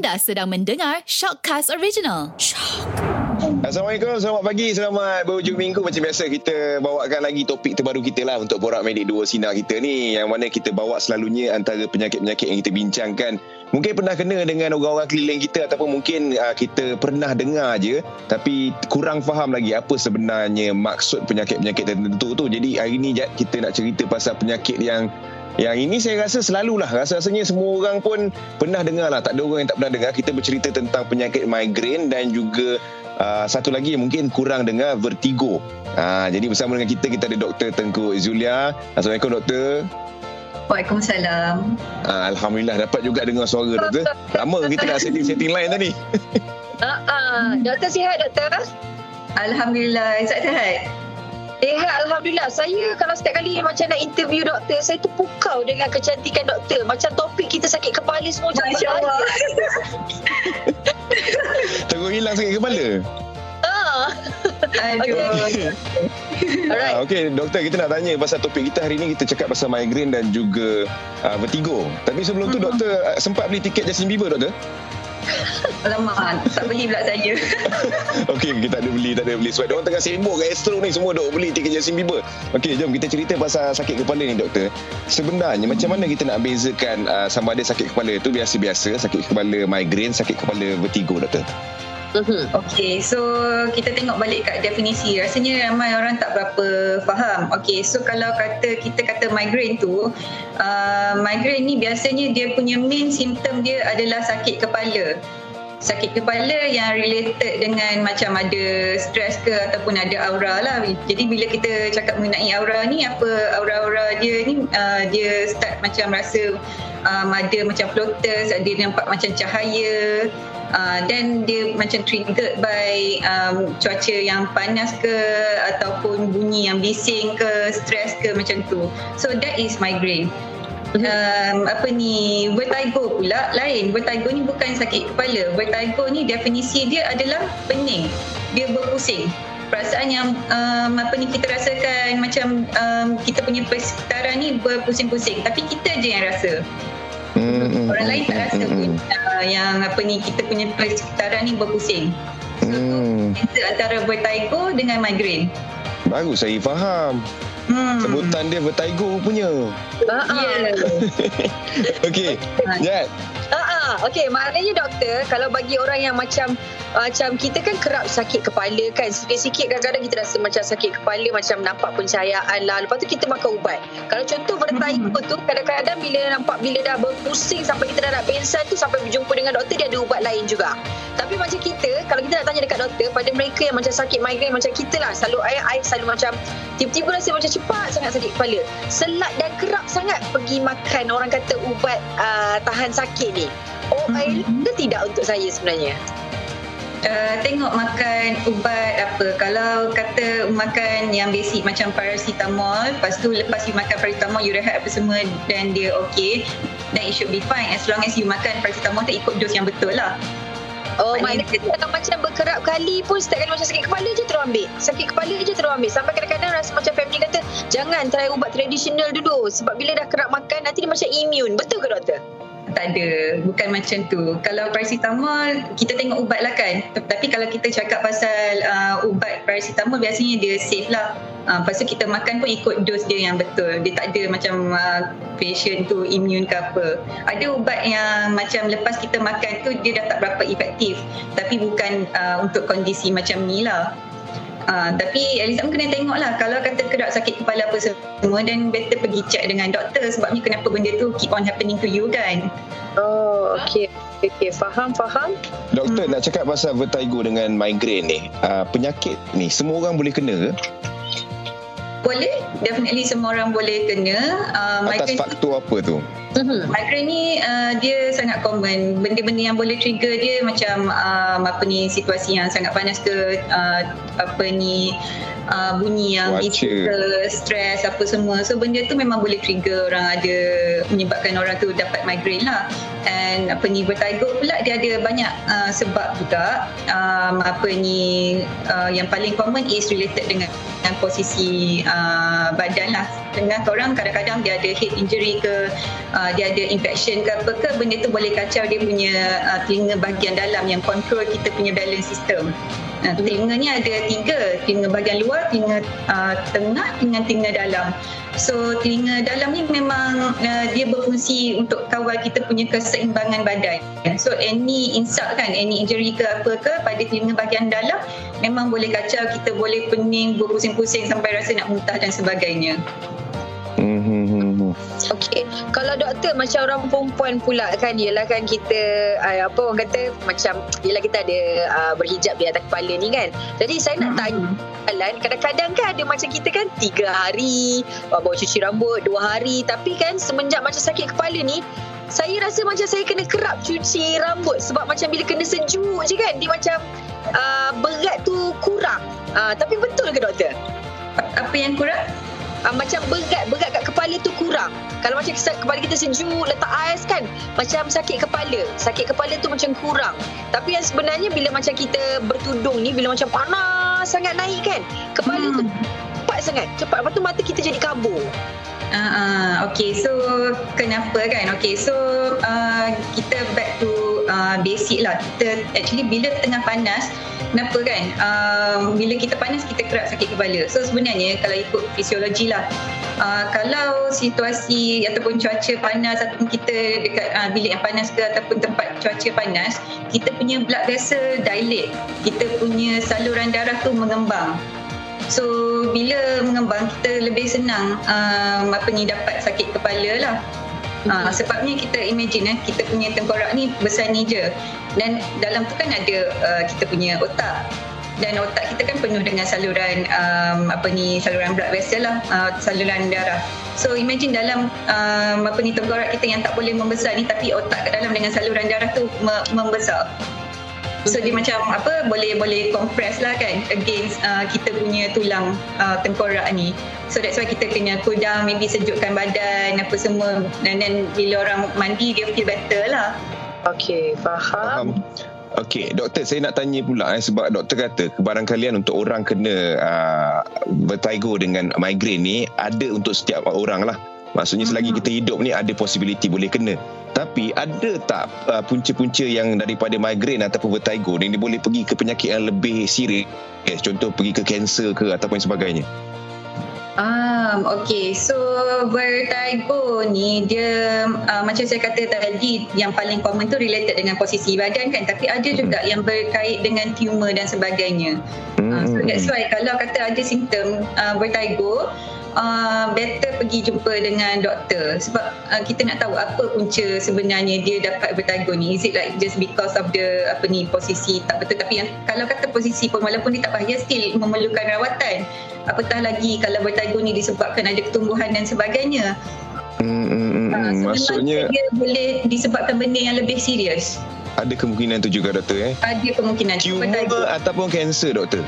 Anda sedang mendengar Shockcast Original. Shock. Assalamualaikum, selamat pagi, selamat berhujung minggu Macam biasa kita bawakan lagi topik terbaru kita lah Untuk Borak Medik Dua Sinar kita ni Yang mana kita bawa selalunya antara penyakit-penyakit yang kita bincangkan Mungkin pernah kena dengan orang-orang keliling kita Ataupun mungkin uh, kita pernah dengar je Tapi kurang faham lagi apa sebenarnya maksud penyakit-penyakit tertentu tu. Jadi hari ni kita nak cerita pasal penyakit yang yang ini saya rasa selalulah. Rasa-rasanya semua orang pun pernah dengar lah Tak ada orang yang tak pernah dengar Kita bercerita tentang penyakit migrain Dan juga uh, satu lagi yang mungkin kurang dengar Vertigo. Uh, Jadi bersama dengan kita Kita ada Dr. Tengku Zulia. Assalamualaikum Doktor Waalaikumsalam. Uh, Alhamdulillah dapat juga dengar suara Doktor. Lama kita nak setting-setting line tadi uh, uh, Doktor sihat Doktor? Alhamdulillah Sihat-sihat Sihat? Alhamdulillah. Saya kalau setiap kali Macam nak interview doktor Saya tu pukau Dengan kecantikan doktor. Macam topik kita sakit kepala semua Masya Allah. Terus hilang sakit kepala? Ah. Aduh. Okay. Alright. Ah, okay, doktor kita nak tanya pasal topik kita hari ni kita cakap pasal migrain dan juga uh, vertigo. Tapi sebelum tu doktor uh, sempat beli tiket Justin Bieber doktor? Alamak Tak beli pula saya Okey, kita tak ada beli, tak ada beli. Sebab orang tengah sibuk kat Astro ni semua dok beli tiket Justin Bieber. Okey, jom kita cerita pasal sakit kepala ni doktor. Sebenarnya macam mana kita nak bezakan uh, sama ada sakit kepala tu biasa-biasa, sakit kepala migrain, sakit kepala vertigo doktor? Mhm. Okay so Kita tengok balik kat definisi Rasanya ramai orang tak berapa faham Okay so kalau kata Kita kata migraine tu uh, Migraine ni biasanya Dia punya main symptom dia adalah sakit kepala sakit kepala yang related dengan macam ada stres ke ataupun ada aura lah. Jadi bila kita cakap mengenai aura ni apa aura-aura dia ni uh, dia start macam rasa um, ada macam floaters, ada nampak macam cahaya uh, dan dia macam triggered by um, cuaca yang panas ke ataupun bunyi yang bising ke, stres ke macam tu. So that is migraine. Um, apa ni vertigo pula. Lain vertigo ni bukan sakit kepala. Vertigo ni definisi dia adalah pening. Dia berpusing. Perasaan yang um, apa ni kita rasakan macam um, kita punya persekitaran ni berpusing-pusing. Tapi kita je yang rasa Hmm, orang lain tak rasa pun uh, yang apa ni kita punya persekitaran ni berpusing so Hmm. tu antara vertigo dengan migraine Baru saya faham. hmm. Sebutan dia vertigo punya. Ah, ah. Ya. Okey, Jad. Okey, maknanya doktor, kalau bagi orang yang macam macam kita kan kerap sakit kepala kan sikit-sikit kadang-kadang kita rasa macam sakit kepala macam nampak pencahayaan lah. Lepas tu kita makan ubat. Kalau contoh vertigo tu kadang-kadang bila nampak bila dah berpusing sampai kita dah nak pingsan tu sampai berjumpa dengan doktor dia ada ubat lain juga. Tapi macam kita kalau kita nak tanya dekat doktor pada mereka yang macam sakit migraine macam kita lah selalu I, I selalu macam tiba-tiba rasa macam cepat sangat sakit kepala. Selat dan kerap sangat pergi makan orang kata ubat uh, tahan sakit ni Mhm. ke tidak untuk saya sebenarnya? Uh, tengok makan ubat apa kalau kata makan yang basic macam paracetamol lepas tu lepas you makan paracetamol you rehat apa semua dan dia okay then it should be fine as long as you makan paracetamol tu ikut dos yang betul lah Oh, maknanya kalau macam berkerap kali pun setiap kali macam sakit kepala je terus ambil. Sakit kepala je terus ambil. Sampai kadang-kadang rasa macam family kata, jangan try ubat tradisional dulu. Sebab bila dah kerap makan, nanti dia macam immune. Betul ke doktor? Tak ada. Bukan macam tu. Kalau paracetamol kita tengok ubat lah kan. Tapi kalau kita cakap pasal uh, ubat paracetamol biasanya dia safe lah. Uh, lepas tu kita makan pun ikut dos dia yang betul. Dia tak ada macam uh, patient tu immune ke apa. Ada ubat yang macam lepas kita makan tu dia dah tak berapa efektif. Tapi bukan uh, untuk kondisi macam ni lah Uh, tapi Elisa pun kena tengok lah Kalau kata kerap sakit kepala apa semua Dan better pergi check dengan doktor Sebabnya kenapa benda tu keep on happening to you kan Oh, okey. Okey, faham, faham. Doktor Hmm. nak cakap pasal vertigo dengan migraine ni. Uh, penyakit ni semua orang boleh kena ke? Boleh Definitely semua orang boleh kena uh, Atas Migraine faktor apa tu? Mhm. Migraine ni uh, dia sangat common. Benda-benda yang boleh trigger dia macam um, apa ni situasi yang sangat panas ke uh, apa ni uh, bunyi yang ke stres apa semua. So benda tu memang boleh trigger orang ada menyebabkan orang tu dapat migraine lah. And apa ni vertigo pula dia ada banyak uh, sebab juga. Um, apa ni uh, yang paling common is related dengan dengan posisi uh, badan lah. Dengan orang kadang-kadang dia ada head injury ke uh, dia ada infection ke apa ke benda tu boleh kacau dia punya uh, telinga bahagian dalam yang control kita punya balance system Nah, telinga ni ada tiga, telinga bahagian luar, telinga uh, tengah dengan telinga dalam. So telinga dalam ni memang uh, dia berfungsi untuk kawal kita punya keseimbangan badan. So any insult kan, any injury ke apa ke pada telinga bahagian dalam memang boleh kacau, kita boleh pening, berpusing-pusing sampai rasa nak muntah dan sebagainya. Okey, kalau doktor macam orang perempuan pula kan ialah kan kita uh, apa orang kata macam ialah kita ada uh, berhijab di atas kepala ni kan. Jadi saya nak tanya Alan, kadang-kadang kan ada macam kita kan tiga hari uh, bawa cuci rambut, dua hari tapi kan semenjak macam sakit kepala ni saya rasa macam saya kena kerap cuci rambut sebab macam bila kena sejuk je kan dia macam uh, berat tu kurang. Uh, tapi betul ke doktor? Apa yang kurang? uh, macam berat berat tu kurang. Kalau macam kita, kepala kita sejuk letak ais kan macam sakit kepala. Sakit kepala tu macam kurang. Tapi yang sebenarnya bila macam kita bertudung ni bila macam panas sangat naik kan kepala hmm. tu cepat sangat. Cepat lepas tu mata kita jadi kabur. Uh, uh, okay, so kenapa kan? Okay, so uh, kita back to uh, basic lah. Kita actually bila tengah panas, kenapa kan? Uh, bila kita panas, kita kerap sakit kepala. So sebenarnya kalau ikut fisiologi lah, uh, kalau situasi ataupun cuaca panas ataupun kita dekat uh, bilik yang panas ke ataupun tempat cuaca panas, kita punya blood vessel dilate. Kita punya saluran darah tu mengembang. So bila mengembang kita lebih senang um, apa ni dapat sakit kepala lah. Uh, sebabnya kita imagine eh, kita punya tengkorak ni besar ni je dan dalam tu kan ada uh, kita punya otak dan otak kita kan penuh dengan saluran um, apa ni saluran blood vessel lah uh, saluran darah so imagine dalam um, apa ni tengkorak kita yang tak boleh membesar ni tapi otak kat dalam dengan saluran darah tu me- membesar So dia macam apa boleh boleh compress lah kan against uh, kita punya tulang uh, tengkorak ni. So that's why kita kena cool down maybe sejukkan badan apa semua dan then bila orang mandi dia feel better lah. Okey, faham. Faham. Okey, doktor saya nak tanya pula eh, sebab doktor kata kebarangkalian untuk orang kena uh, vertigo dengan migraine ni ada untuk setiap orang lah. Maksudnya selagi kita hidup ni ada possibility boleh kena. Tapi ada tak uh, punca-punca yang daripada migraine ataupun vertigo ni dia boleh pergi ke penyakit yang lebih serius? Contoh pergi ke kanser ke ataupun sebagainya. Um, okay, so vertigo ni dia uh, macam saya kata tadi yang paling common tu related dengan posisi badan kan. Tapi ada juga yang berkait dengan tumor dan sebagainya. Uh, so that's why kalau kata ada simptom uh, vertigo Uh, better pergi jumpa dengan doktor. Sebab uh, kita nak tahu apa punca sebenarnya dia dapat vertigo ni. Is it like just because of the apa ni posisi tak betul? Tapi yang kalau kata posisi pun walaupun dia tak bahaya still memerlukan rawatan apatah lagi kalau vertigo ni disebabkan ada ketumbuhan dan sebagainya Hmm, hmm, hmm, uh, hmm. maksudnya dia boleh disebabkan benda yang lebih serius ada kemungkinan tu juga doktor eh. ada kemungkinan Tumor ataupun kanser doktor.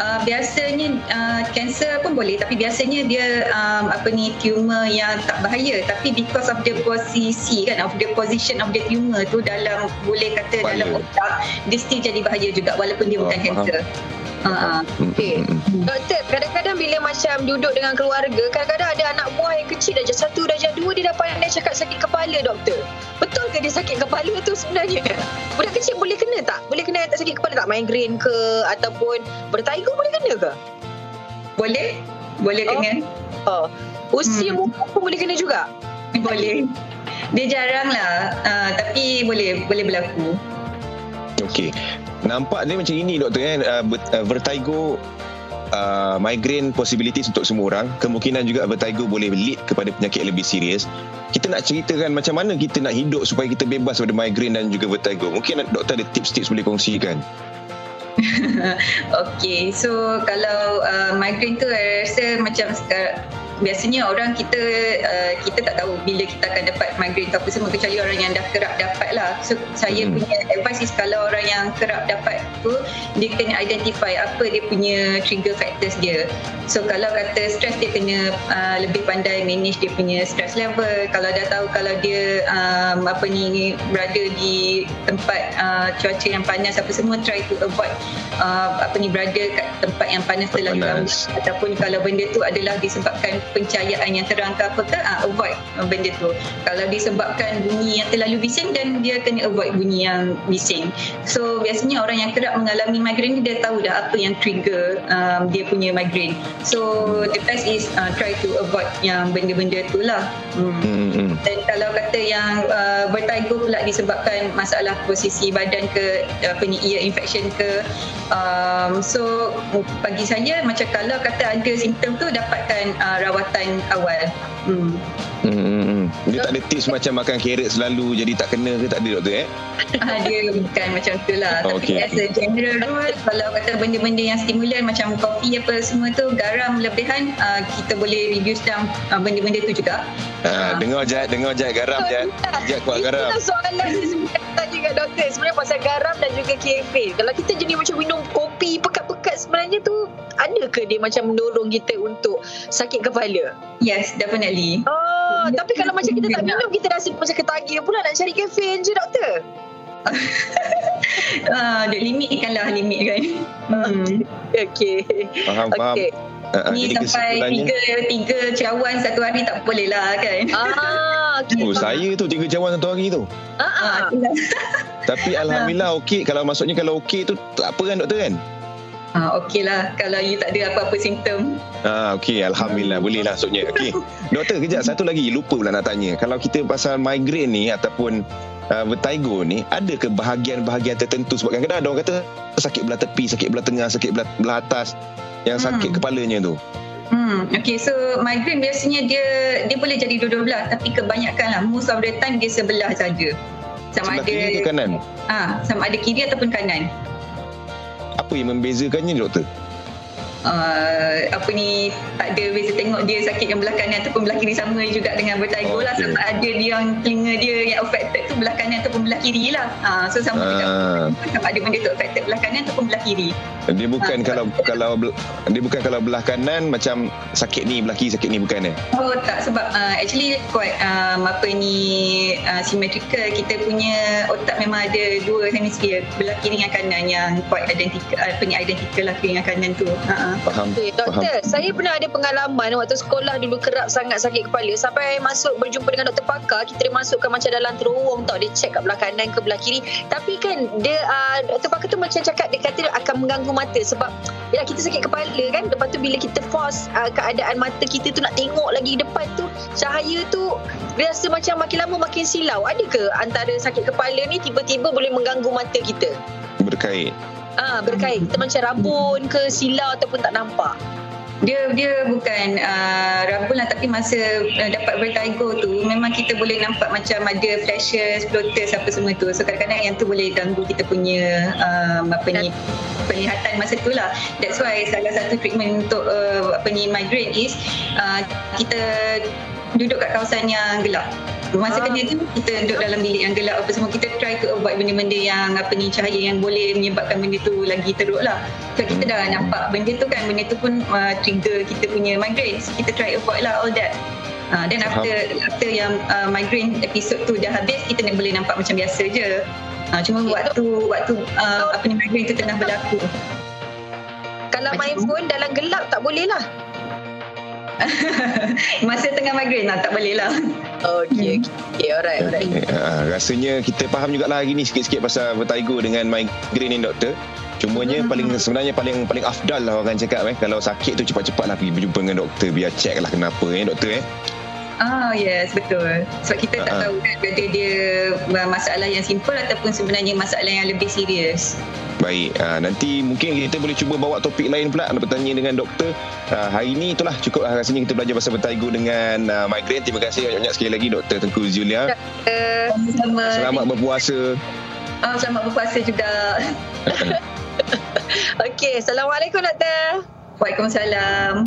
Uh, biasanya uh, kanser pun boleh tapi biasanya dia um, apa ni tumor yang tak bahaya tapi because of the posisi kan of the position of the tumor tu dalam boleh kata Bahaya. dalam otak dia still jadi bahaya juga walaupun dia Oh, bukan kanser. Uh, Okey. Doktor, kadang-kadang bila macam duduk dengan keluarga, kadang-kadang ada anak buah yang kecil darjah satu, darjah dua, dia dah pandai cakap sakit kepala, doktor. Betul ke dia sakit kepala tu sebenarnya? Budak kecil boleh kena tak? Boleh kena tak sakit kepala tak? Migraine ke? Ataupun bertigo boleh kena ke? boleh? Boleh Oh. kena? Oh. Usia Hmm. muda pun boleh kena juga? Boleh. Dia jarang lah uh, tapi boleh boleh berlaku. Okey. Nampak dia macam ini doktor kan uh, vertigo uh, migraine possibilities untuk semua orang. Kemungkinan juga vertigo boleh lead kepada penyakit lebih serius. Kita nak ceritakan macam mana kita nak hidup supaya kita bebas daripada migraine dan juga vertigo. Mungkin doktor ada tips-tips boleh kongsikan. Okay, so kalau uh, migraine tu saya rasa macam sekarang biasanya orang kita uh, kita tak tahu bila kita akan dapat migraine atau apa semua kecuali orang yang dah kerap dapat lah. So saya hmm. punya advice is kalau orang yang kerap dapat tu dia kena identify apa dia punya trigger factors dia. So kalau kata stress dia kena uh, lebih pandai manage dia punya stress level. Kalau dah tahu kalau dia um, apa ni berada di tempat uh, cuaca yang panas apa semua try to avoid uh, apa ni berada kat tempat yang panas terlalu lama ataupun kalau benda tu adalah disebabkan pencahayaan yang terang ke apa ke uh, avoid uh, benda tu kalau disebabkan bunyi yang terlalu bising dan dia kena avoid bunyi yang bising so biasanya orang yang kerap mengalami migraine dia tahu dah apa yang trigger um, dia punya migraine so the best is uh, try to avoid yang benda-benda tu lah hmm. Hmm, hmm. dan kalau kata yang uh, vertigo pula disebabkan masalah posisi badan ke apa ni ear infection ke um, so bagi saya macam kalau kata ada simptom tu dapatkan uh, rawatan awal hmm. Hmm. Dia tak ada tips macam makan carrot selalu jadi tak kena ke tak ada doktor eh? Ah, dia bukan macam tu lah. Tapi okay, as a general rule, kalau kata benda-benda yang stimulan macam kopi apa semua tu, garam lebihan, uh, kita boleh reduce down uh, benda-benda tu juga. Ha, uh. Dengar Jad, dengar Jad garam Jad. Jad kuat garam. Itu soalan saya sebenarnya tanya kat doktor. Sebenarnya pasal garam dan juga kefir. Kalau kita jenis macam minum sebenarnya tu, ada ke dia macam mendorong kita untuk sakit kepala? Yes, definitely. Oh, tapi kalau macam kita tak minum, kita rasa macam ketagih pula nak cari kefir je doktor. uh, dia limitkan lah limit kan. Hmm. Okay. Faham, faham. Okay. Uh, Ni sampai tiga, tiga cawan satu hari tak boleh lah kan. Ah, okay. Oh, saya tu tiga cawan satu hari tu. Ah, ah. Tapi Alhamdulillah okey. Kalau maksudnya kalau okey tu tak apa kan doktor kan? Ah, okey lah kalau you tak ada apa-apa simptom. Ah, okey. Alhamdulillah. Boleh lah maksudnya. Okey. Doktor, kejap. Satu lagi. Lupa pula nak tanya. Kalau kita pasal migraine ni ataupun uh, vertigo ni ada ke bahagian-bahagian tertentu sebab kadang-kadang ada orang kata sakit belah tepi, sakit belah tengah, sakit belah, belah atas yang hmm. sakit kepalanya tu. Hmm, okay, so migraine biasanya dia dia boleh jadi dua-dua belah tapi kebanyakan lah most of the time dia sebelah saja. Sama sebelah ada kiri ke kanan? Ah, sama ada kiri ataupun kanan. Apa yang membezakannya doktor? Uh, apa ni tak ada beza tengok dia sakit yang belah kanan ataupun belah kiri sama juga dengan vertigo oh, lah. Okay. sama ada dia yang telinga dia yang affected tu belah kanan ataupun belah kiri lah. Uh, so sama uh. juga sama ada benda tu affected belah kanan ataupun belah kiri. Dia bukan uh, kalau kalau dia bukan kalau belah kanan macam sakit ni belah kiri sakit ni bukan eh oh tak. Sebab uh, actually quite um, apa ni uh, symmetrical. Kita punya otak memang ada dua hemisfer belah kiri dengan kanan yang quite identical apa ni identical lah kiri dengan kanan tu. Uh, Faham. Okay, doktor, faham. saya pernah ada pengalaman waktu sekolah dulu kerap sangat sakit kepala sampai masuk berjumpa dengan doktor pakar, kita dia masukkan macam dalam terowong tau, dia check kat belah kanan ke belah kiri. Tapi kan dia uh, doktor pakar tu macam cakap dia kata dia akan mengganggu mata sebab ya kita sakit kepala kan. Lepas tu bila kita force uh, keadaan mata kita tu nak tengok lagi depan tu, cahaya tu rasa macam makin lama makin silau. Ada ke antara sakit kepala ni tiba-tiba boleh mengganggu mata kita? Berkait. Ah, berkait kita macam rabun ke silau ataupun tak nampak. Dia dia bukan uh, rabun lah tapi masa uh, dapat vertigo tu memang kita boleh nampak macam ada flashes, floaters apa semua tu. So kadang-kadang yang tu boleh ganggu kita punya um, apa ni penglihatan masa tu lah. That's why salah satu treatment untuk uh, apa ni migraine is uh, kita duduk kat kawasan yang gelap. Masa ah. tu kita duduk dalam bilik yang gelap apa semua kita try to avoid benda-benda yang apa ni cahaya yang boleh menyebabkan benda tu lagi teruk lah. So kita dah nampak benda tu kan benda tu pun uh, trigger kita punya migraine. So, kita try avoid lah all that. Uh, then after after yang uh, migraine episode tu dah habis kita nak boleh nampak macam biasa je. Uh, cuma waktu waktu uh, apa ni migraine tu tengah berlaku. Kalau main phone dalam gelap tak boleh lah. Masa tengah migraine lah Tak boleh lah Okay, hmm. okay. alright, alright. Okay. Ha, rasanya kita faham juga lah hari ni sikit-sikit pasal vertigo dengan migraine ni doktor. Cumanya hmm. paling sebenarnya paling paling afdal lah orang cakap eh. Kalau sakit tu cepat-cepat lah pergi berjumpa dengan doktor biar check lah kenapa eh doktor eh. Ah yes betul. Sebab kita tak uh-huh. tahu kan whether dia masalah yang simple ataupun sebenarnya masalah yang lebih serius. Baik, uh, nanti mungkin kita boleh cuba bawa topik lain pula nak bertanya dengan doktor. Uh, hari ini itulah cukup lah rasanya kita belajar pasal vertigo dengan uh, migraine. Terima kasih banyak-banyak sekali lagi Dr. Tengku Zulia. Selamat. Selamat berpuasa. Oh, selamat berpuasa juga. Okey, Assalamualaikum Doktor. Waalaikumsalam.